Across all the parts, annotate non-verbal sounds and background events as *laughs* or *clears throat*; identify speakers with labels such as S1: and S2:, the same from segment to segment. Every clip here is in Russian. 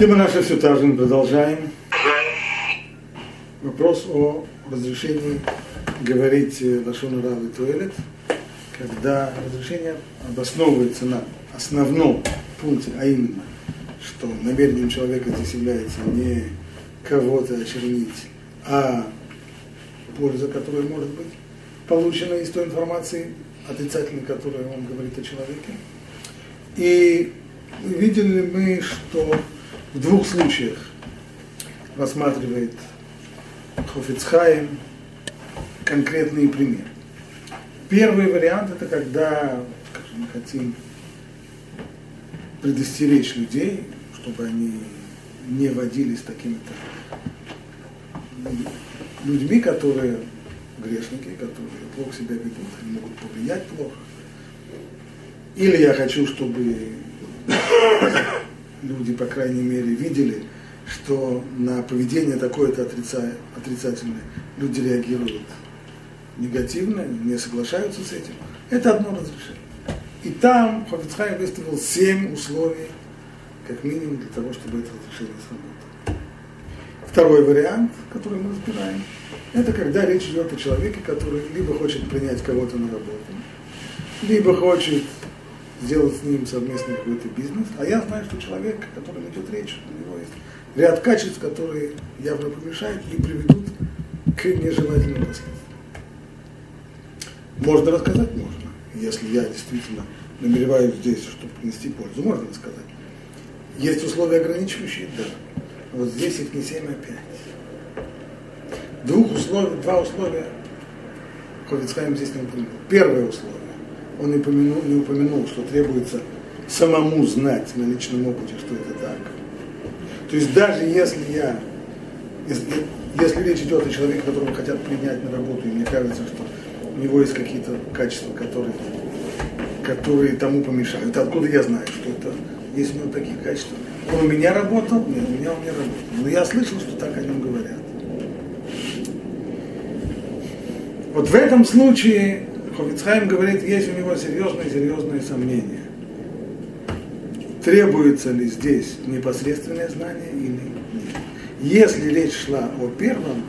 S1: Тема наша все та же, мы продолжаем. Вопрос о разрешении говорить Лашон Рав и Туэлет, когда разрешение обосновывается на основном пункте, а именно, что намерением человека здесь является не кого-то очернить, а польза, которая может быть получена из той информации отрицательной, которую он говорит о человеке. И видели мы, что в двух случаях рассматривает Хофицхайм конкретные примеры. Первый вариант это когда скажем, мы хотим предостеречь людей, чтобы они не водились такими-то людьми, которые грешники, которые плохо себя ведут, они могут повлиять плохо. Или я хочу, чтобы люди, по крайней мере, видели, что на поведение такое-то отрица... отрицательное люди реагируют негативно, не соглашаются с этим. Это одно разрешение. И там Хофицхай выставил семь условий, как минимум, для того, чтобы это разрешение сработало. Второй вариант, который мы разбираем, это когда речь идет о человеке, который либо хочет принять кого-то на работу, либо хочет сделать с ним совместный какой-то бизнес. А я знаю, что человек, о котором идет речь, у него есть ряд качеств, которые явно помешают и приведут к нежелательным последствиям. Можно рассказать? Можно. Если я действительно намереваюсь здесь, чтобы принести пользу, можно рассказать. Есть условия ограничивающие? Да. Вот здесь их не 7, а 5. Двух условий, два условия Хофицхайм здесь не упомянул. Первое условие он не упомянул, не упомянул, что требуется самому знать на личном опыте, что это так. То есть даже если я, если, если речь идет о человеке, которого хотят принять на работу, и мне кажется, что у него есть какие-то качества, которые, которые тому помешают, откуда я знаю, что это есть у него такие качества. Он у меня работал? Нет, у меня он не работал. Но я слышал, что так о нем говорят. Вот в этом случае Хофицхайм говорит, есть у него серьезные-серьезные сомнения. Требуется ли здесь непосредственное знание или нет. Если речь шла о первом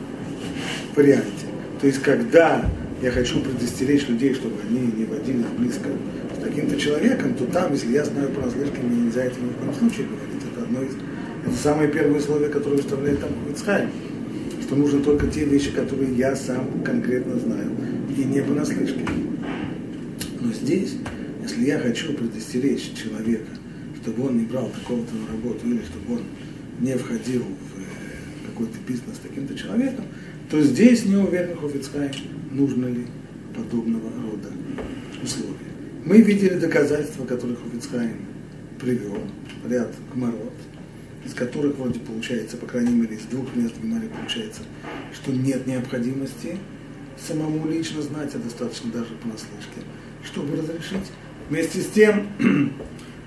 S1: варианте, то есть когда я хочу предостеречь людей, чтобы они не водились близко с таким-то человеком, то там, если я знаю про наслышки, мне нельзя это ни в коем случае говорить. Это одно из это самое первое условие, которое выставляет там Хофицхайм что нужно только те вещи, которые я сам конкретно знаю, и не понаслышке. Но здесь, если я хочу предостеречь человека, чтобы он не брал такого-то на работу, или чтобы он не входил в э, какой-то бизнес с таким-то человеком, то здесь не уверен Хофицкай, нужно ли подобного рода условия. Мы видели доказательства, которые Хофицкай привел, ряд гморот, из которых вроде получается, по крайней мере, из двух мест в получается, что нет необходимости самому лично знать, а достаточно даже понаслышке, чтобы разрешить. Вместе с тем, *clears throat*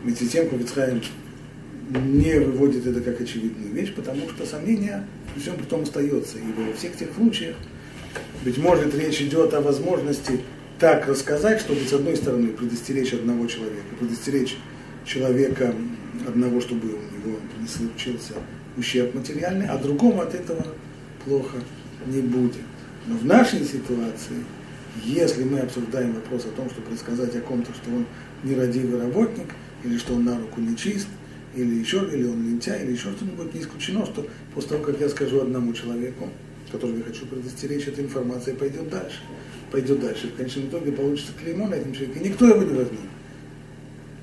S1: вместе с тем, Кубицхайм не выводит это как очевидную вещь, потому что сомнение при всем при том остается. И во всех тех случаях, быть может, речь идет о возможности так рассказать, чтобы с одной стороны предостеречь одного человека, предостеречь человека одного, чтобы у него не случился ущерб материальный, а другому от этого плохо не будет. Но в нашей ситуации, если мы обсуждаем вопрос о том, чтобы рассказать о ком-то, что он нерадивый работник, или что он на руку не чист, или еще, или он лентяй, или еще что-нибудь, не исключено, что после того, как я скажу одному человеку, которого я хочу предостеречь, эта информация пойдет дальше. Пойдет дальше. В конечном итоге получится клеймо на этом человеке, и никто его не возьмет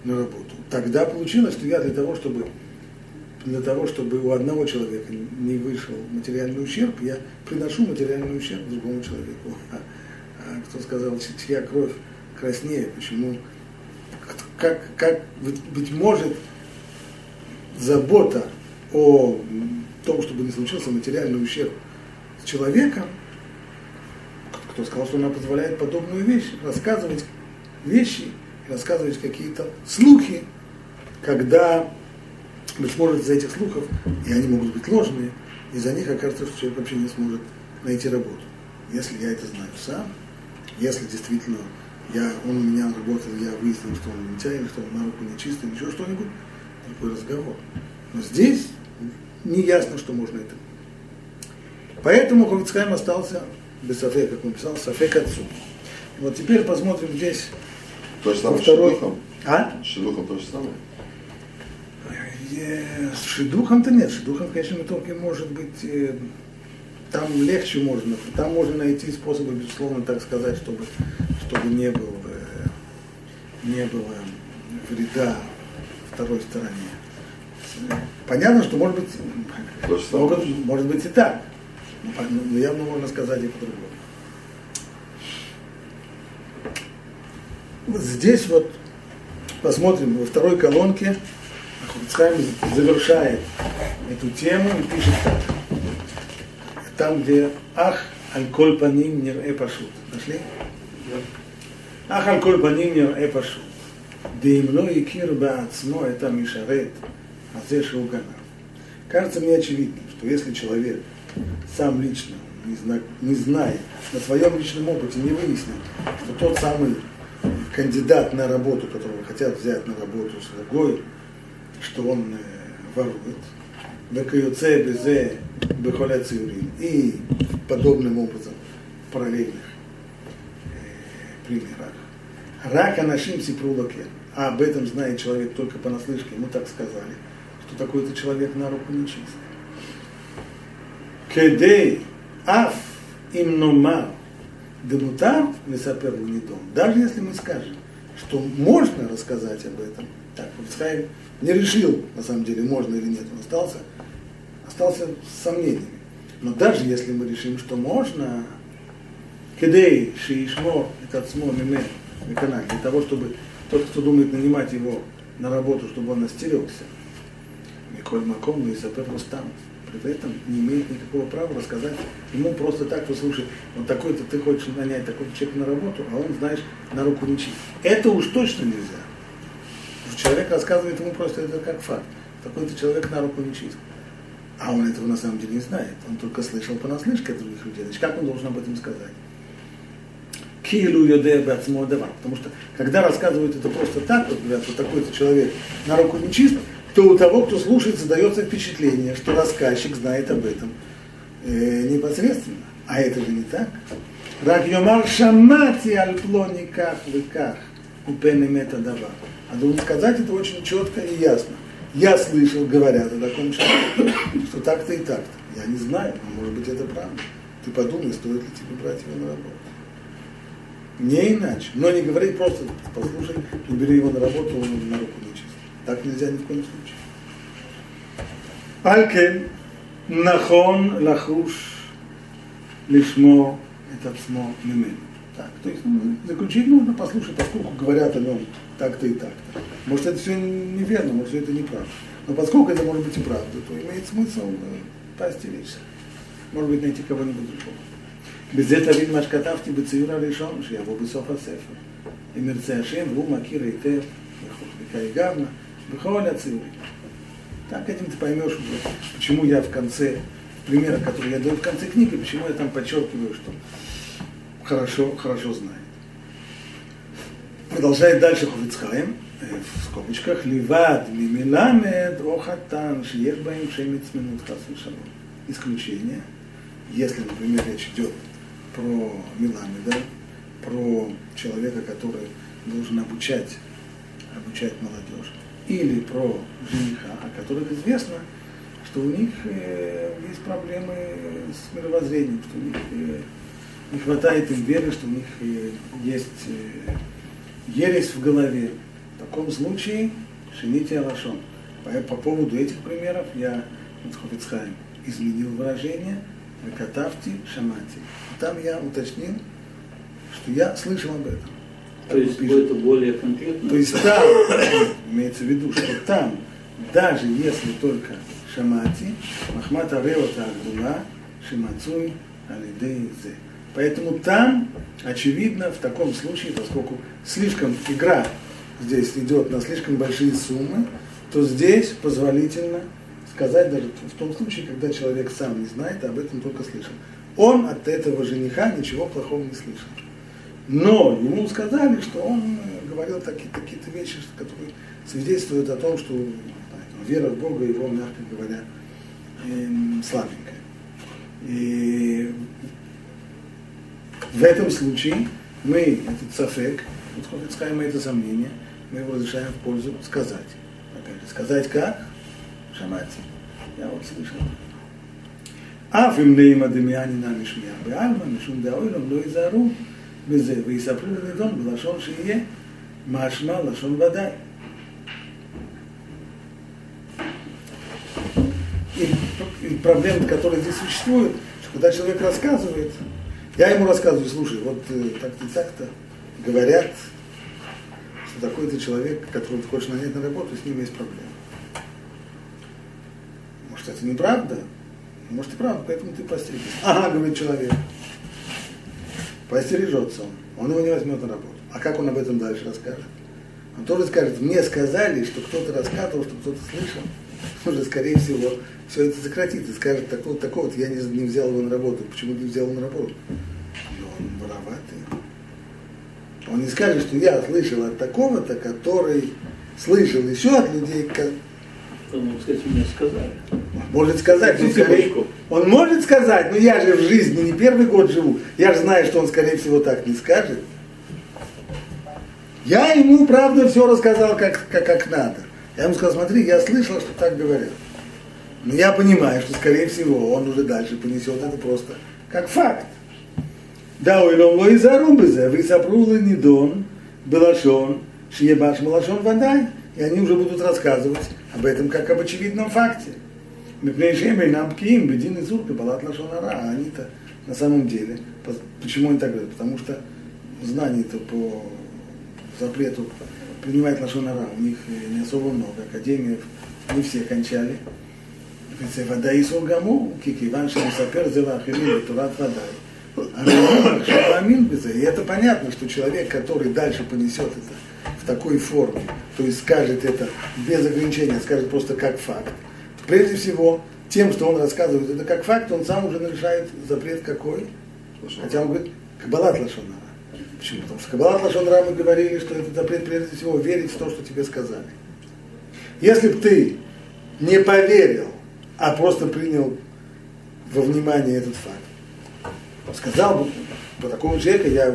S1: на работу. Тогда получилось, что я для того, чтобы для того, чтобы у одного человека не вышел материальный ущерб, я приношу материальный ущерб другому человеку. А, а кто сказал, чья кровь краснее, почему, как, как быть, может, забота о том, чтобы не случился материальный ущерб с человеком, кто сказал, что она позволяет подобную вещь, рассказывать вещи, рассказывать какие-то слухи, когда, быть может, из этих слухов, и они могут быть ложные, из-за них окажется, что человек вообще не сможет найти работу. Если я это знаю сам, если действительно я, он у меня работал, я выяснил, что он лентяй, что он на руку нечистый, еще что-нибудь, другой разговор. Но здесь не ясно, что можно это. Поэтому Ховицхайм остался без Софе, как он писал, Софе к отцу. Вот теперь посмотрим здесь
S2: то же самое
S1: второй...
S2: с шедухом.
S1: А?
S2: С шедухом то же самое.
S1: Э, С шедухом-то нет. Шедухом в конечном итоге может быть э, там легче можно, там можно найти способы, безусловно, так сказать, чтобы, чтобы не, было, э, не было вреда второй стороне. Понятно, что может быть, могут, может быть и так, но явно можно сказать и по-другому. Здесь вот посмотрим во второй колонке Ицхайм завершает эту тему и пишет так. Там, где Ах аль-коль паним нир э пашут. Нашли? Ах аль-коль паним нир э деймно Деим ло и кир баацмо это мишарет, а здесь гана. Кажется мне очевидным, что если человек сам лично не, зна, не знает, на своем личном опыте не выяснил, что тот самый кандидат на работу, которого хотят взять на работу с другой, что он э, ворует, БЗ, Бехоля Циурин и подобным образом в параллельных э, примерах. Рак Анашим Сипрулакен. А об этом знает человек только понаслышке, ему так сказали, что такой-то человек на руку не чист. Кедей аф им номар демутар висапер дом. Даже если мы скажем, что можно рассказать об этом, так, Ицхайм не решил, на самом деле, можно или нет, он остался, остался с сомнениями. Но даже если мы решим, что можно, кедей шиишмо этот смо миме канал, для того, чтобы тот, кто думает нанимать его на работу, чтобы он остерегся, Миколь Маком, и Сапер Рустам, при этом не имеет никакого права рассказать ему просто так, послушай, вот такой-то ты хочешь нанять такой-то человек на работу, а он, знаешь, на руку не чист. Это уж точно нельзя. Человек рассказывает ему просто это как факт. Такой-то человек на руку не чист. А он этого на самом деле не знает. Он только слышал понаслышке от других людей. Значит, как он должен об этом сказать? Килу йоде бацмо давар. Потому что, когда рассказывают это просто так, вот говорят, вот такой-то человек на руку не чист, то у того, кто слушает, создается впечатление, что рассказчик знает об этом э, непосредственно. А это же не так. Рак йомар шамати аль плони ках веках упен имета давар. А должен сказать это очень четко и ясно. Я слышал, говорят о таком человеке, что так-то и так-то. Я не знаю, но может быть это правда. Ты подумай, стоит ли тебе брать его на работу. Не иначе. Но не говори просто, послушай, и бери его на работу, он на руку не чист. Так нельзя ни в коем случае. Алькен нахон лахуш лишмо этот смо мимен. Так, то есть ну, заключить нужно послушать, поскольку говорят о нем так-то и так-то. Может, это все неверно, может, это неправда. Но поскольку это может быть и правда, то имеет смысл э, пасть и лишь. Может быть, найти кого-нибудь другого. Без этого вид наш катав тебе циюра решен, что я был бы софа сефа. И мерцеашем, ву макира и те, и гавна, выхоля циюри. Так этим ты поймешь, почему я в конце примера, который я даю в конце книги, почему я там подчеркиваю, что хорошо, хорошо знаю. Продолжает дальше Хувицхайм, э, в скобочках, ливад мимиламед охатан, шиеш баим шемец минут хас Исключение, если, например, речь идет про Миламеда, про человека, который должен обучать, обучать молодежь, или про жениха, о которых известно, что у них э, есть проблемы с мировоззрением, что у них э, не хватает им веры, что у них э, есть э, ересь в голове. В таком случае шините алашон. По, по поводу этих примеров я Хофицхайм изменил выражение Катавти Шамати. И там я уточнил, что я слышал об этом.
S3: То есть это более конкретно?
S1: То есть там, *coughs* имеется в виду, что там, даже если только Шамати, Махмата Реота Агдула, Шимацуй, Алидей Зе. Поэтому там, очевидно, в таком случае, поскольку слишком игра здесь идет на слишком большие суммы, то здесь позволительно сказать даже в том случае, когда человек сам не знает, а об этом только слышал. Он от этого жениха ничего плохого не слышал. Но ему сказали, что он э, говорил такие, такие-то вещи, которые свидетельствуют о том, что знаю, там, вера в Бога его, мягко говоря, эм, слабенькая. И в этом случае мы этот сафек, вот мы это сомнение, мы его разрешаем в пользу сказать. Опять же, сказать как? Шамати. Я вот слышал. אף אם לימא דמיאנינא משמיע בעלמא, משום דאוילום לא ייזהרו בזה, ויספרו לנדון בלשון שיהיה משמע לשון ודאי. И, и проблема, которая здесь существует, что когда человек рассказывает, я ему рассказываю, слушай, вот э, так-то так-то говорят, что такой-то человек, которого ты хочешь нанять на работу, с ним есть проблема. Может, это неправда? Может, и правда, поэтому ты постерегись. *laughs* Ага, говорит человек. Постережется он. Он его не возьмет на работу. А как он об этом дальше расскажет? Он тоже скажет, мне сказали, что кто-то рассказывал, что кто-то слышал. *laughs* Уже, скорее всего, все это сократит и скажет, такого, такого вот я не, не взял его на работу. Почему не взял его на работу? И он вороватый. Он не скажет, что я слышал от такого-то, который слышал еще от людей,
S3: он мог сказать, мне сказали.
S1: Может сказать, но скорее, он может сказать, но я же в жизни не первый год живу, я же знаю, что он, скорее всего, так не скажет. Я ему, правда, все рассказал, как, как, как надо. Я ему сказал, смотри, я слышал, что так говорят. Но я понимаю, что, скорее всего, он уже дальше понесет это просто как факт. Да, ой, лом лой зарум безе, вы сопрулы недон, белашон, шиебаш малашон вадай. И они уже будут рассказывать об этом как об очевидном факте. Мипнейшем и нам киим, бедин и зур, балат лашонара, а они-то на самом деле, почему они так говорят? Потому что знаний-то по запрету принимает лошонара, у них э, не особо много, академии не все кончали. Это вода и солгаму, кики, сургаму, кикиван шамисапер зелахирин, турат вода. Шаламин И это понятно, что человек, который дальше понесет это в такой форме, то есть скажет это без ограничения, скажет просто как факт, прежде всего, тем, что он рассказывает это как факт, он сам уже нарушает запрет какой? Хотя он говорит, кабалат лошона. Почему? Потому что кабалат лашонара мы говорили, что это запрет прежде всего верить в то, что тебе сказали. Если бы ты не поверил, а просто принял во внимание этот факт, сказал бы, по такому человеку я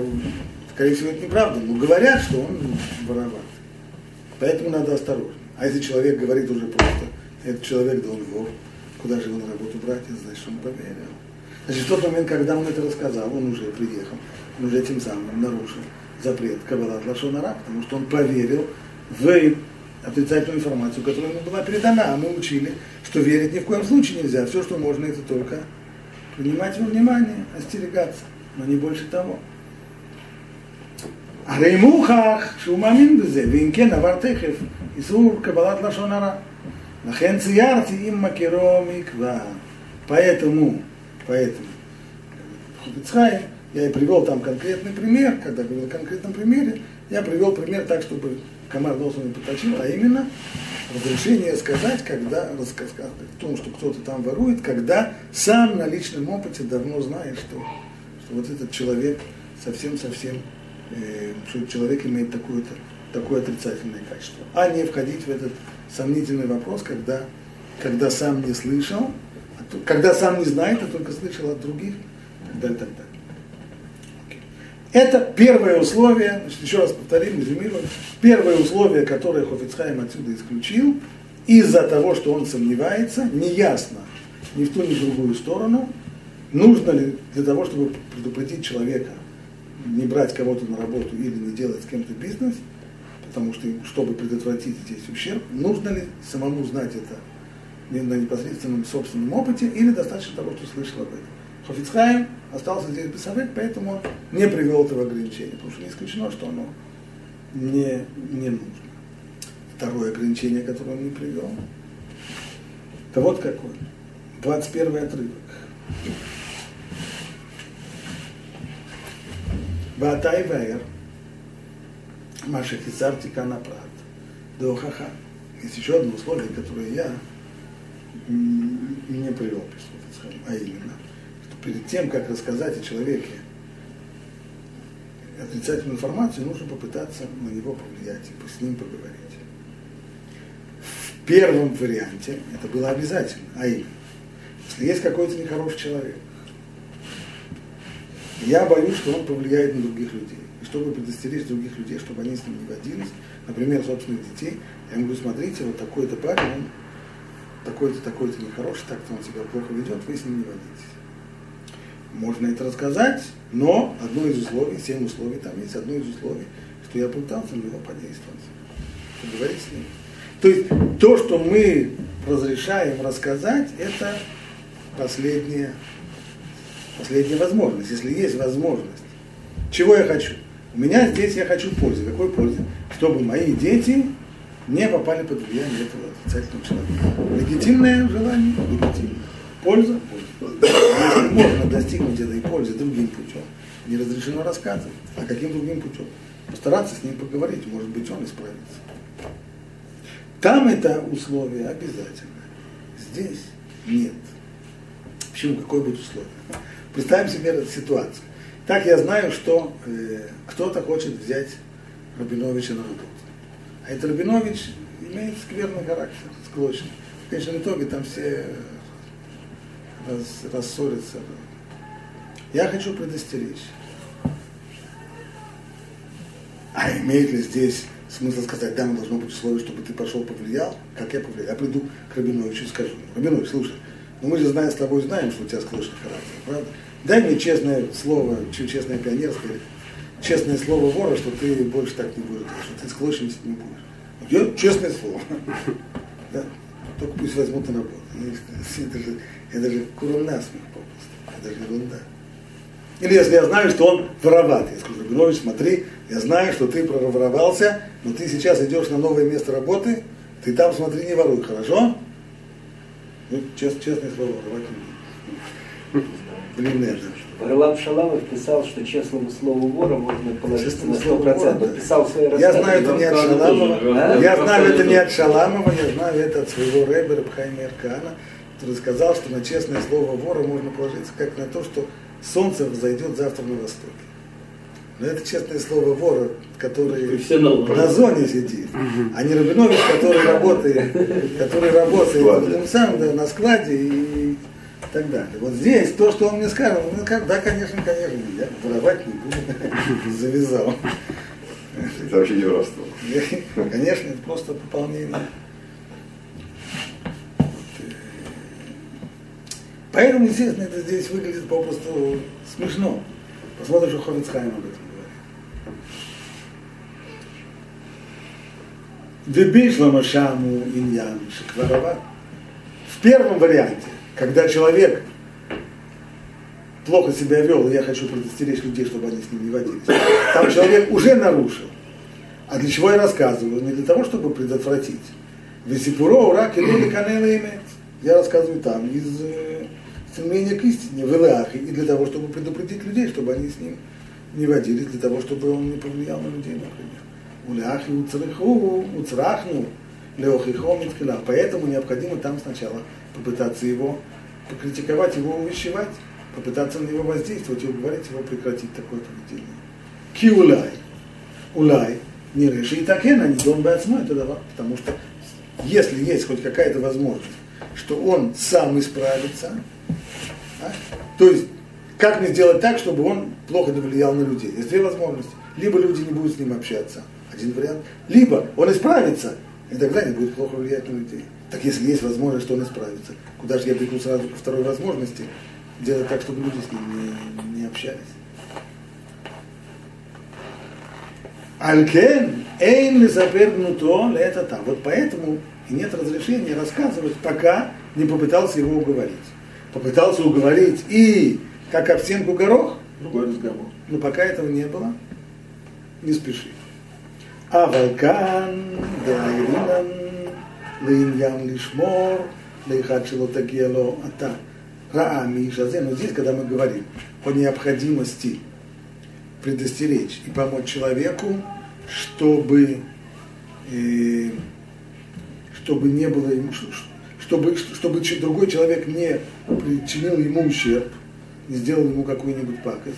S1: Скорее всего, это неправда, но говорят, что он вороват. Поэтому надо осторожно. А если человек говорит уже просто, этот человек, он вор, куда же его на работу брать, значит, что он поверил. Значит, в тот момент, когда он это рассказал, он уже приехал, он уже тем самым нарушил запрет Каббалат Лашонара, потому что он поверил в отрицательную информацию, которая ему была передана. А мы учили, что верить ни в коем случае нельзя. Все, что можно, это только принимать во внимание, остерегаться, но не больше того. הרי מוכח שהוא מאמין בזה, ואם כן עבר תכף איסור קבלת לשון הרע. לכן ציירתי אם מכירו מקווה. Поэтому, поэтому, Хуфицхай, я и привел там конкретный пример, когда говорил о конкретном примере, я привел пример так, чтобы комар должен не поточил, а именно разрешение сказать, когда рассказать о том, что кто-то там ворует, когда сам на личном опыте давно знаешь, что, что вот этот человек совсем-совсем э, что человек имеет такое-то, такое отрицательное качество. А не входить в этот сомнительный вопрос, когда, когда сам не слышал, когда сам не знает, а только слышал от других, и так далее, так. Это первое условие, значит, еще раз повторим, резюмируем, первое условие, которое Хофицхайм отсюда исключил, из-за того, что он сомневается, неясно ни в ту, ни в другую сторону, нужно ли для того, чтобы предупредить человека не брать кого-то на работу или не делать с кем-то бизнес, потому что, чтобы предотвратить здесь ущерб, нужно ли самому знать это на непосредственном собственном опыте или достаточно того, что слышал об этом. Хофицхайм остался здесь без совет, поэтому не привел этого ограничения, потому что не исключено, что оно не, не нужно. Второе ограничение, которое он не привел, это вот какое. 21 отрывок. Ватай Ваэр, Маша Хисарти Канапрат, Дохаха. Есть еще одно условие, которое я не привел, а именно, что перед тем, как рассказать о человеке отрицательную информацию, нужно попытаться на него повлиять и с ним поговорить. В первом варианте это было обязательно, а именно, Если есть какой-то нехороший человек, я боюсь, что он повлияет на других людей. И чтобы предостеречь других людей, чтобы они с ним не водились, например, собственных детей, я говорю, смотрите, вот такой-то парень, он такой-то, такой-то нехороший, так-то он себя плохо ведет, вы с ним не водитесь. Можно это рассказать, но одно из условий, семь условий там есть, одно из условий, что я пытался на него подействовать. Поговорить с ним. То есть то, что мы разрешаем рассказать, это последняя, последняя возможность, если есть возможность. Чего я хочу? У меня здесь я хочу пользы. Какой пользы? Чтобы мои дети не попали под влияние этого отрицательного человека. Легитимное желание? Легитимное. Польза? Польза. Если можно достигнуть этой пользы другим путем, не разрешено рассказывать. А каким другим путем? Постараться с ним поговорить, может быть, он исправится. Там это условие обязательно. Здесь нет. Почему? Какое будет условие? Представим себе ситуацию. Так я знаю, что э, кто-то хочет взять Рабиновича на работу. А этот Рабинович имеет скверный характер, склочный. В конечном итоге там все раз, рассорятся. Я хочу предостеречь. А имеет ли здесь смысл сказать, да, мы должно быть условие, чтобы ты пошел повлиял? Как я повлиял? Я приду к Рабиновичу и скажу, Рабинович, слушай, ну мы же знаем с тобой знаем, что у тебя склочный характер, правда? Дай мне честное слово, честное пионерское, честное слово вора, что ты больше так не будешь что ты склочным не будешь. Я честное слово. *laughs* Да? Только пусть возьмут на работу. *laughs* Это же, это же куром насмех попросту. Это же ерунда. Или если я знаю, что он вороват, я скажу, Рабинович, смотри, я знаю, что ты проворовался, но ты сейчас идешь на новое место работы, ты там, смотри, не воруй, хорошо? Ну, чест, честное слово, воровать не буду. *laughs* Или нет.
S4: Варлам Шаламов писал, что честному слову вора можно положиться на
S1: Честному слову вора,
S4: 100%.
S1: да.
S4: Он писал в своей
S1: Я знаю это не от Шаламова,
S3: тоже,
S4: да?
S1: я знаю это не от Шаламова, я знаю это от своего рэбера Бхайма Иркана, который сказал, что на честное слово вора можно положиться как на то, что солнце взойдет завтра на востоке. Но это честное слово вора, который на зоне сидит, а не Рабинович, который работает, который работает да, на складе и так далее. Вот здесь то, что он мне сказал, мне сказал, да, конечно, конечно, я воровать не буду, *laughs* завязал.
S2: Это вообще не воровство.
S1: Конечно, это просто пополнение. Поэтому, естественно, это здесь выглядит попросту смешно. Посмотрим, что Ховицхайм об этом говорит. Дебишлама шаму иньян шикварова. В первом варианте, когда человек плохо себя вел, и я хочу предостеречь людей, чтобы они с ним не водились, там человек уже нарушил. А для чего я рассказываю? Не для того, чтобы предотвратить. Весипуро, рак и люди канела имеет. Я рассказываю там из э, стремления к истине, в Илахе, и для того, чтобы предупредить людей, чтобы они с ним не водились, для того, чтобы он не повлиял на людей, например. Уляхи уцрахну, леохихом митхила. Поэтому необходимо там сначала попытаться его покритиковать, его увещевать, попытаться на него воздействовать и уговорить его прекратить такое поведение. Киулай. Улай. Не реши и так и на не дом бацмой, это давай. Потому что если есть хоть какая-то возможность, что он сам исправится, а, то есть как мне сделать так, чтобы он плохо влиял на людей? Есть две возможности. Либо люди не будут с ним общаться, один вариант. Либо он исправится, и тогда не будет плохо влиять на людей. Так если есть возможность, что он исправится, куда же я бегу сразу ко второй возможности, делать так, чтобы люди с ним не, не общались. Алькен эйн лизапернуто это там. Вот поэтому и нет разрешения рассказывать, пока не попытался его уговорить. Попытался уговорить и как об стенку горох, другой разговор. Но пока этого не было, не спеши. А валкан, дайринан, линьян лишмор, лейхат шелотагело ата. Раа Мишазе, но здесь, когда мы говорим о необходимости предостеречь и помочь человеку, чтобы, э, чтобы не было ему, чтобы, чтобы другой человек не причинил ему ущерб, не сделал ему какую-нибудь пакость,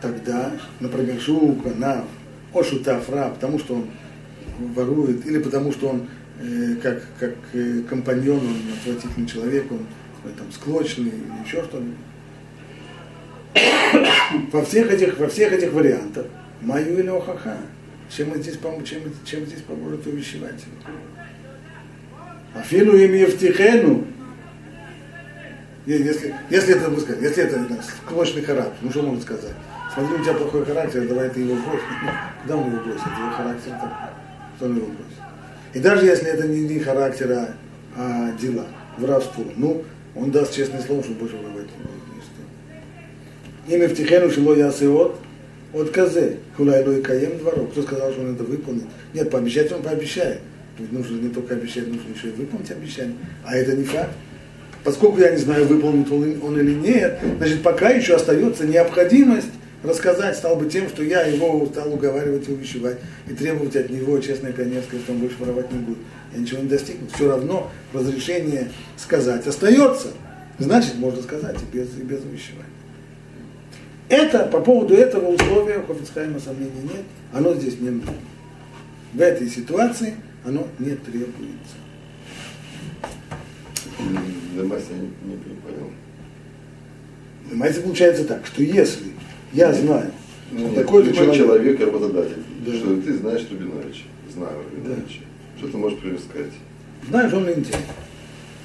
S1: тогда, например, шука, нав, ошутафра, потому что он ворует, или потому что он как, как э, компаньон, он отвратительный человек, он там, склочный или еще что-нибудь. Во всех этих, во всех этих вариантах, мою или охаха, чем, здесь, чем, чем здесь поможет увещеватель? Афину им евтихену, если, если это, мы сказать, если это склочный характер, ну что можно сказать? Смотри, у тебя плохой характер, давай ты его бросишь. Ну, *laughs* куда он его бросит? Его характер такой. Кто он его бросит? И даже если это не, не характер, а, дела, воровство, ну, он даст честное слово, что больше воровать не будет. Имя в Тихену Шило Ясеот, от Казе, Хулайло и Каем дворов. Кто сказал, что он это выполнит? Нет, пообещать он пообещает. Ведь нужно не только обещать, нужно еще и выполнить обещание. А это не факт. Поскольку я не знаю, выполнит он или нет, значит, пока еще остается необходимость рассказать, стал бы тем, что я его стал уговаривать и увещевать, и требовать от него честное пионерское, что он больше воровать не будет. Я ничего не достигну. Все равно разрешение сказать остается. Значит, можно сказать и без, и без увещевания. Это, по поводу этого условия у Хофицхайма сомнений нет, оно здесь не нужно. В этой ситуации оно не требуется.
S2: Демайся не, не понял.
S1: Демайся получается так, что если я знаю,
S2: ну,
S1: такой
S2: человек, человек и работодатель,
S1: да.
S2: что ты знаешь Рубиновича, знаю Рубиновича. Да. Что ты можешь про сказать?
S1: Знаешь, он лентяй.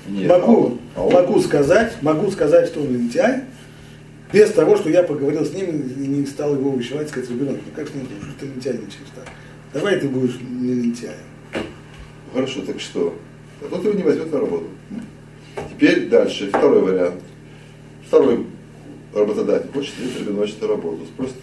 S2: Нет,
S1: могу,
S2: а он,
S1: могу сказать, могу сказать, что он лентяй, без того, что я поговорил с ним и не стал его увещевать, сказать, Рубинович, ну как с ним, что ты лентяйничаешь так? Давай ты будешь не лентяем.
S2: Хорошо, так что? А тот его не возьмет на работу. Теперь дальше, второй вариант. Второй работодатель хочет взять ночь на работу. Спросит,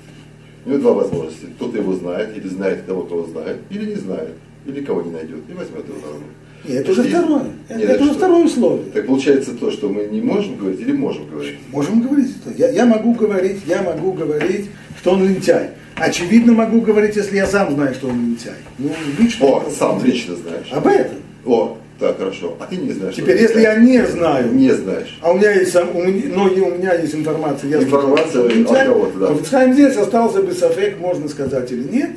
S2: у него два возможности. Кто-то его знает, или знает того, кого знает, или не знает, или кого не найдет, и возьмет его на работу.
S1: Нет, это уже
S2: И-
S1: второе.
S2: Нет,
S1: это
S2: так
S1: уже
S2: что?
S1: второе условие.
S2: Так получается то, что мы не можем говорить или можем говорить.
S1: Можем говорить это. Я, я могу говорить, я могу говорить, что он лентяй. Очевидно могу говорить, если я сам знаю, что он лентяй. Ну, лично.
S2: О, сам лично знаешь.
S1: Об этом.
S2: О, так, хорошо. А ты не знаешь.
S1: Теперь, если я не знаю,
S2: не знаешь.
S1: а у меня есть, сам, у но и у меня есть информация, я
S2: Информация
S1: знаю,
S2: от кого-то, да.
S1: то Ицхайм здесь остался без афек, можно сказать или нет.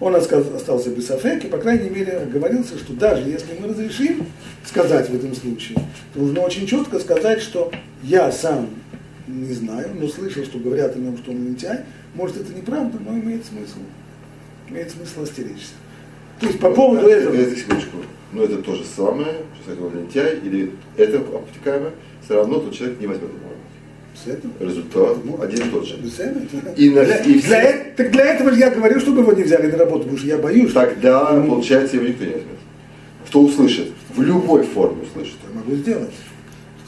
S1: Он остался без афек, и, по крайней мере, говорился, что даже если мы разрешим сказать в этом случае, то нужно очень четко сказать, что я сам не знаю, но слышал, что говорят о нем, что он лентяй. Может, это неправда, но имеет смысл. Имеет смысл остеречься. То есть по поводу
S2: Это-
S1: этого...
S2: это секундочку. Но это то же самое, что сказал лентяй, или это обтекаемое, все равно тот человек не возьмет
S1: этого?
S2: Результат ну, один и тот же.
S1: Этого?
S2: И на-
S1: для,
S2: и все-
S1: для э- так для этого же я говорю, чтобы его не взяли на работу, потому что я боюсь,
S2: Тогда,
S1: Ну.
S2: получается, его никто не возьмет. Кто услышит? В любой форме услышит.
S1: что я могу сделать.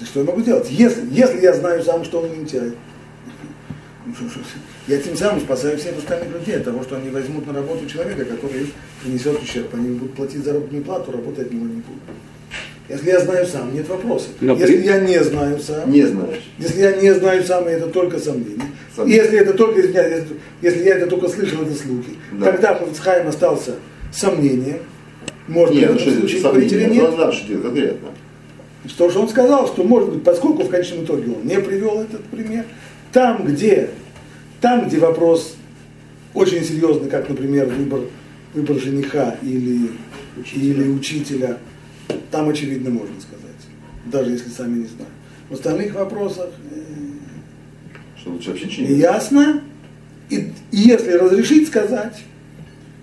S1: Что я могу делать? Если, если я знаю сам, что он лентяй, ну, я тем самым спасаю всех остальных людей от того, что они возьмут на работу человека, который им принесет ущерб. Они будут платить заработную плату, работать от него не будут. Если я знаю сам, нет вопросов.
S3: Но
S1: Если
S3: при-
S1: я не знаю сам,
S2: Не знаешь.
S1: Если я не знаю сам, и это только сомнение.
S2: Сомнение.
S1: Если это только, извиняюсь, если, если я это только слышал, это слухи.
S2: Да.
S1: Тогда Хофицхайм остался сомнением. Может
S2: Нет,
S1: быть,
S2: ну
S1: в
S2: что
S1: этом
S2: это
S1: случае говорить или?
S2: Ну,
S1: нет.
S2: он знал, что делать конкретно.
S1: Что же он сказал, что может быть, поскольку в конечном итоге он не привел этот пример, там, где, там, где вопрос очень серьезный, как, например, выбор, выбор жениха или или учителя, там очевидно можно сказать, даже если сами не знаем. В остальных вопросах э,
S2: Что лучше вообще не
S1: ясно, и, и если разрешить сказать,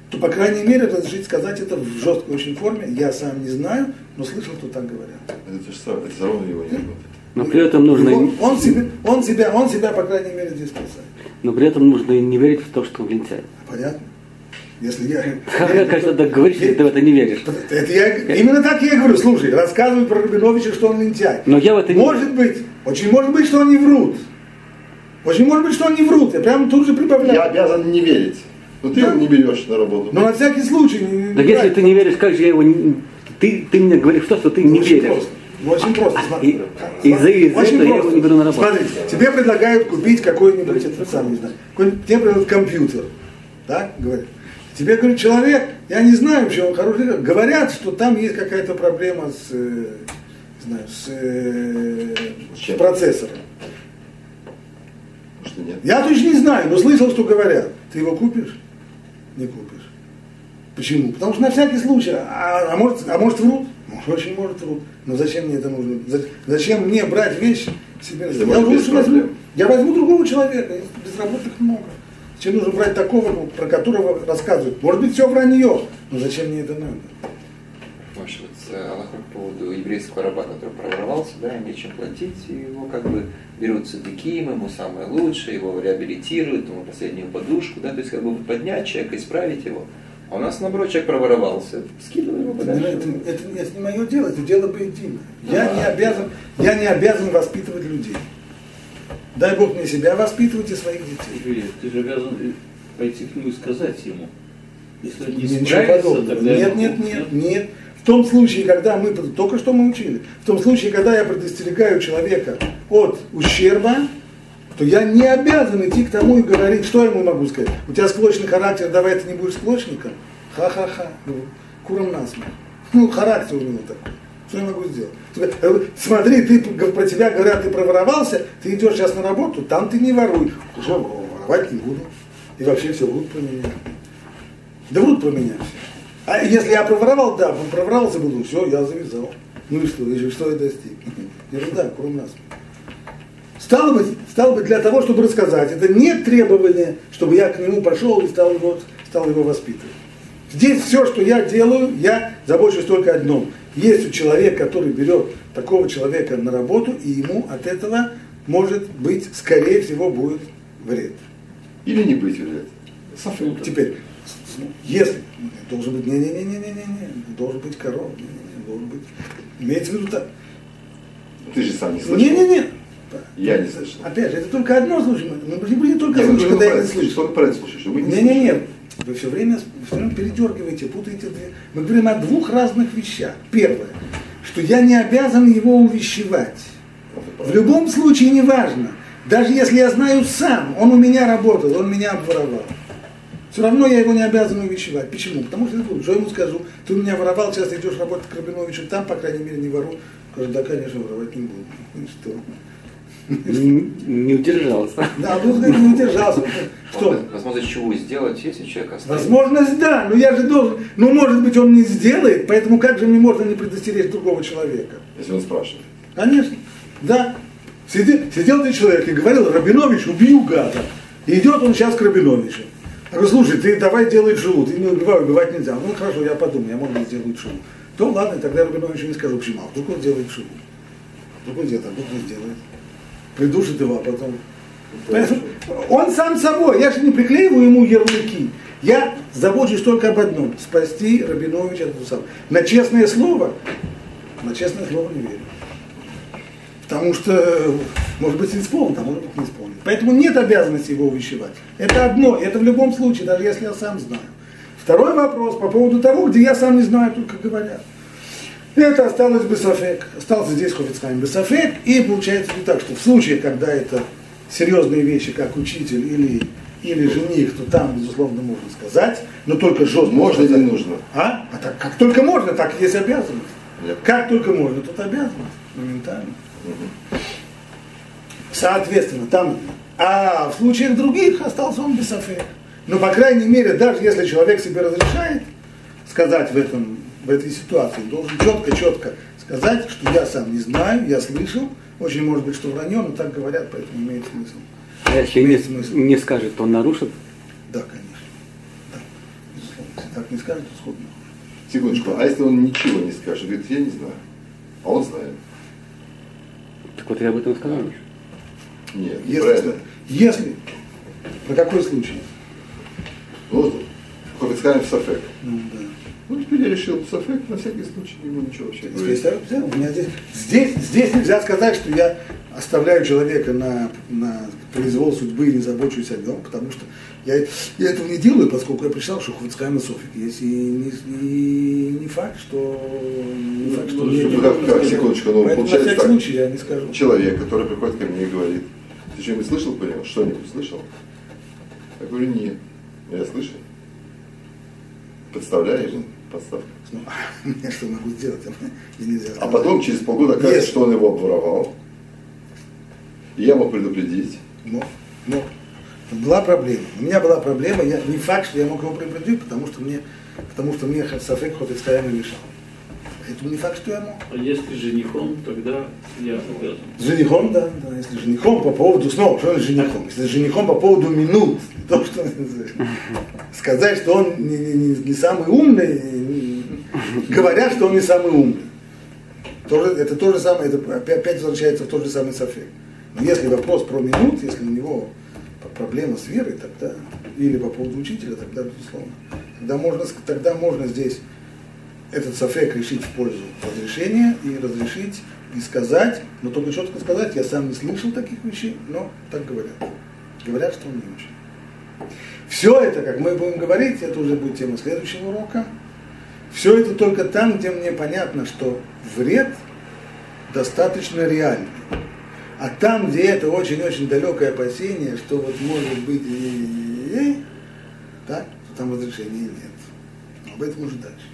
S1: то, по крайней мере, разрешить сказать это в жесткой очень форме. Я сам не знаю, но слышал, что так говорят.
S2: Это то же самое, это все равно его не работает.
S3: Но при этом нужно,
S1: Он, он, себе, он, себя, он себя, по крайней мере, здесь спасает.
S3: но при этом нужно и не верить в то, что он лентяй.
S1: Понятно? Если я... *laughs*
S3: Мне кажется, так говоришь, если ты в это не веришь.
S1: Это я, именно так я и говорю. Слушай, рассказывают про Рубиновича, что он лентяй.
S3: Но я в это не
S1: Может быть, очень может быть, что они врут. Очень может быть, что они врут. Я прямо тут же прибавляю.
S2: Я обязан не верить. Но ты
S1: Да.
S2: его не берешь на работу.
S1: Но на всякий случай. не-
S3: Так
S1: не
S3: если
S1: брать.
S3: ты не веришь, как же я его не... Ты, ты мне говоришь то, что ты не
S1: Очень
S3: веришь.
S1: просто. Ну, очень просто. Смотри.
S3: И- из-за-
S1: Очень
S3: этого я его не беру на работу.
S1: Смотрите, тебе предлагают купить какой-нибудь, это сам не знаю, тебе предлагают компьютер. Так, говорят. Тебе говорит человек, я не знаю, вообще он хороший, говорят, что там есть какая-то проблема с, э, знаю, с, э,
S2: С
S1: процессором.
S2: И нет.
S1: Я точно не знаю, но слышал, что говорят. Ты его купишь? Не купишь. Почему? Потому что на всякий случай. А, а может, а может врут? Очень может труд. Но зачем мне это нужно? За- Зачем мне брать вещи себе?
S2: Если
S1: Я лучше возьму, я возьму другого человека. Безработных много. Зачем нужно брать такого, про которого рассказывают? Может быть, все вранье. Но зачем мне это надо?
S5: Маша, вот э, Аллах по поводу еврейского раба, который проворовался, да, им нечем платить, и его как бы берут садиким, ему самое лучшее, его реабилитируют, ему последнюю подушку, да, то есть как бы поднять человека, исправить его. А у нас, наоборот, человек проворовался, скидываем его подальше.
S1: Это, это- это не мое дело, это дело Бейдина. Я
S5: Да.
S1: не обязан, я не обязан воспитывать людей. Дай Бог мне себя воспитывать и своих детей.
S6: Юрий, ты же обязан пойти к нему и сказать ему. Если он не
S1: Ничего
S6: справится,
S1: подобного.
S6: тогда...
S1: Нет, нет, нет, нет. В том случае, когда мы, только что мы учили, в том случае, когда я предостерегаю человека от ущерба, то я не обязан идти к тому и говорить, что я ему могу сказать. У тебя склочный характер, давай ты не будешь склочником. Ха-ха-ха. Ну, куром насмех. Ну, характер у него такой. Что я могу сделать? Э, Смотри, ты про тебя говорят, ты проворовался, ты идешь сейчас на работу, там ты не воруй. Уже воровать не буду. И вообще все врут про меня. Да врут про меня все. А если я проворовал, да, проворовался буду, все, я завязал. Ну и что, и что я достиг? *laughs* Ерунда, кроме нас. Стало быть, стало быть, для того, чтобы рассказать, это не требование, чтобы я к нему пошел и стал его, стал его воспитывать. Здесь все, что я делаю, я забочусь только о одном. Есть у человека, который берет такого человека на работу, и ему от этого, может быть, скорее всего, будет вред.
S2: Или не быть вред. Софек.
S1: Теперь, если должен быть, не-не-не-не-не-не, должен быть коров, не-не-не, должен быть, имеется в виду так.
S2: Ты же сам не слышал.
S1: Не-не-не.
S2: Я не слышал.
S1: Опять же, это только одно случай. Мы мы не будем только случай, когда я не слышу.
S2: что вы правильно слушаете, что вы не
S1: вы все время, все время передергиваете, путаете. Мы говорим о двух разных вещах. Первое, что я не обязан его увещевать. В любом случае не важно. Даже если я знаю сам, он у меня работал, он меня обворовал. Все равно я его не обязан увещевать. Почему? Потому что я ему скажу? Ты у меня воровал, сейчас ты идешь работать к Рабиновичу, там, по крайней мере, не вору. Скажу, да, конечно, воровать не буду. Ну что?
S3: Не, удержался.
S1: Да, ну, не удержался. Что?
S5: Возможно- Возможно, чего сделать, если человек оставит.
S1: Возможность, да, но я же должен, ну, может быть, он не сделает, поэтому как же мне можно не предостеречь другого человека?
S2: Если он спрашивает.
S1: Конечно, да. Сидел, сидел ты человек и говорил, Рабинович, убью гада. И идет он сейчас к Рабиновичу. Я говорю, слушай, ты давай делай джулу, ты не убивай, убивать нельзя. Ну хорошо, я подумаю, я быть сделаю джулу. То ладно, тогда Рабиновичу не скажу, почему. А вдруг он делает джулу? Вдруг он делает, а вдруг не сделает. Придушит его, а потом... Он сам собой, я же не приклеиваю ему ярлыки. Я забочусь только об одном, спасти Рабиновича от Тусава. На честное слово, на честное слово не верю. Потому что, может быть, исполнит, а может быть, не исполнит. Поэтому нет обязанности его увещевать. Это одно, это в любом случае, даже если я сам знаю. Второй вопрос по поводу того, где я сам не знаю, только говорят. Это осталось Бесафек. Остался здесь Хофицхайм Бесафек. И получается не так, что в случае, когда это серьезные вещи, как учитель или, или жених, то там, безусловно, можно сказать, но только жестко
S2: Можно или нужно?
S1: А? А так, как только можно, так и есть обязанность.
S2: Нет.
S1: Как только можно, тут обязанность. Моментально. Соответственно, там, а в случаях других остался он без софек. Но, по крайней мере, даже если человек себе разрешает сказать в, этом, в этой ситуации, он должен четко-четко сказать, что я сам не знаю, я слышал, очень может быть, что вранье, но так говорят, поэтому имеет смысл.
S3: А если не,
S1: Имеет смысл.
S3: не скажет, то он нарушит.
S1: Да, конечно. Да, безусловно. Если так не скажет, то сходно.
S2: Секундочку, а если он ничего не скажет, говорит, я не знаю. А он знает.
S3: Так вот я об этом сказал.
S2: Нет,
S1: Если,
S2: правильно.
S1: если, про какой случай?
S2: Ну, вот, Хофицхайм Софек.
S1: Ну, да.
S2: Ну, теперь я решил Софек, на всякий случай, не буду ничего вообще.
S1: Здесь, у меня здесь, здесь, здесь нельзя сказать, что я оставляю человека на, на произвол судьбы и не забочусь о нем, потому что я, я этого не делаю, поскольку я прочитал, что Хуцкайм и Софик есть, и не, и не факт, что не факт, что
S2: Ну,
S1: мне
S2: ну,
S1: не нужно.
S2: как, секундочку, ну,
S1: на
S2: получается
S1: всякий
S2: так.
S1: случай я не скажу.
S2: Человек, который приходит ко мне и говорит, ты что-нибудь слышал про него? Что-нибудь слышал? Я говорю, нет. Я слышал. Представляешь? Подставка.
S1: Ну, *laughs* я что могу сделать? Мне нельзя
S2: А потом через полгода
S1: Если-
S2: что он его обворовал. И я мог предупредить.
S1: Мог, мог. Была проблема. У меня была проблема, я, не факт, что я мог его предупредить, потому что мне, потому что мне Сафек Хотицкая мешал. Это не факт, что я мог.
S6: А если женихом, тогда я обязан.
S1: С женихом, да, да. Если женихом по поводу, снова, что с женихом? Если женихом по поводу минут, *laughs* то, что *laughs* сказать, что он не, не, не самый умный, говорят, что он не самый умный. Тоже, это то же самое, это опять, возвращается в тот же самый софек. Но если вопрос про минут, если у него проблема с верой, тогда, или по поводу учителя, тогда, безусловно, тогда можно, тогда можно здесь этот софек решить в пользу разрешения и разрешить и сказать, но только четко сказать, я сам не слышал таких вещей, но так говорят. Говорят, что он не учит. Все это, как мы будем говорить, это уже будет тема следующего урока. Все это только там, где мне понятно, что вред достаточно реальный. А там, где это очень-очень далекое опасение, что вот может быть, так, то там разрешения нет. Об этом уже дальше.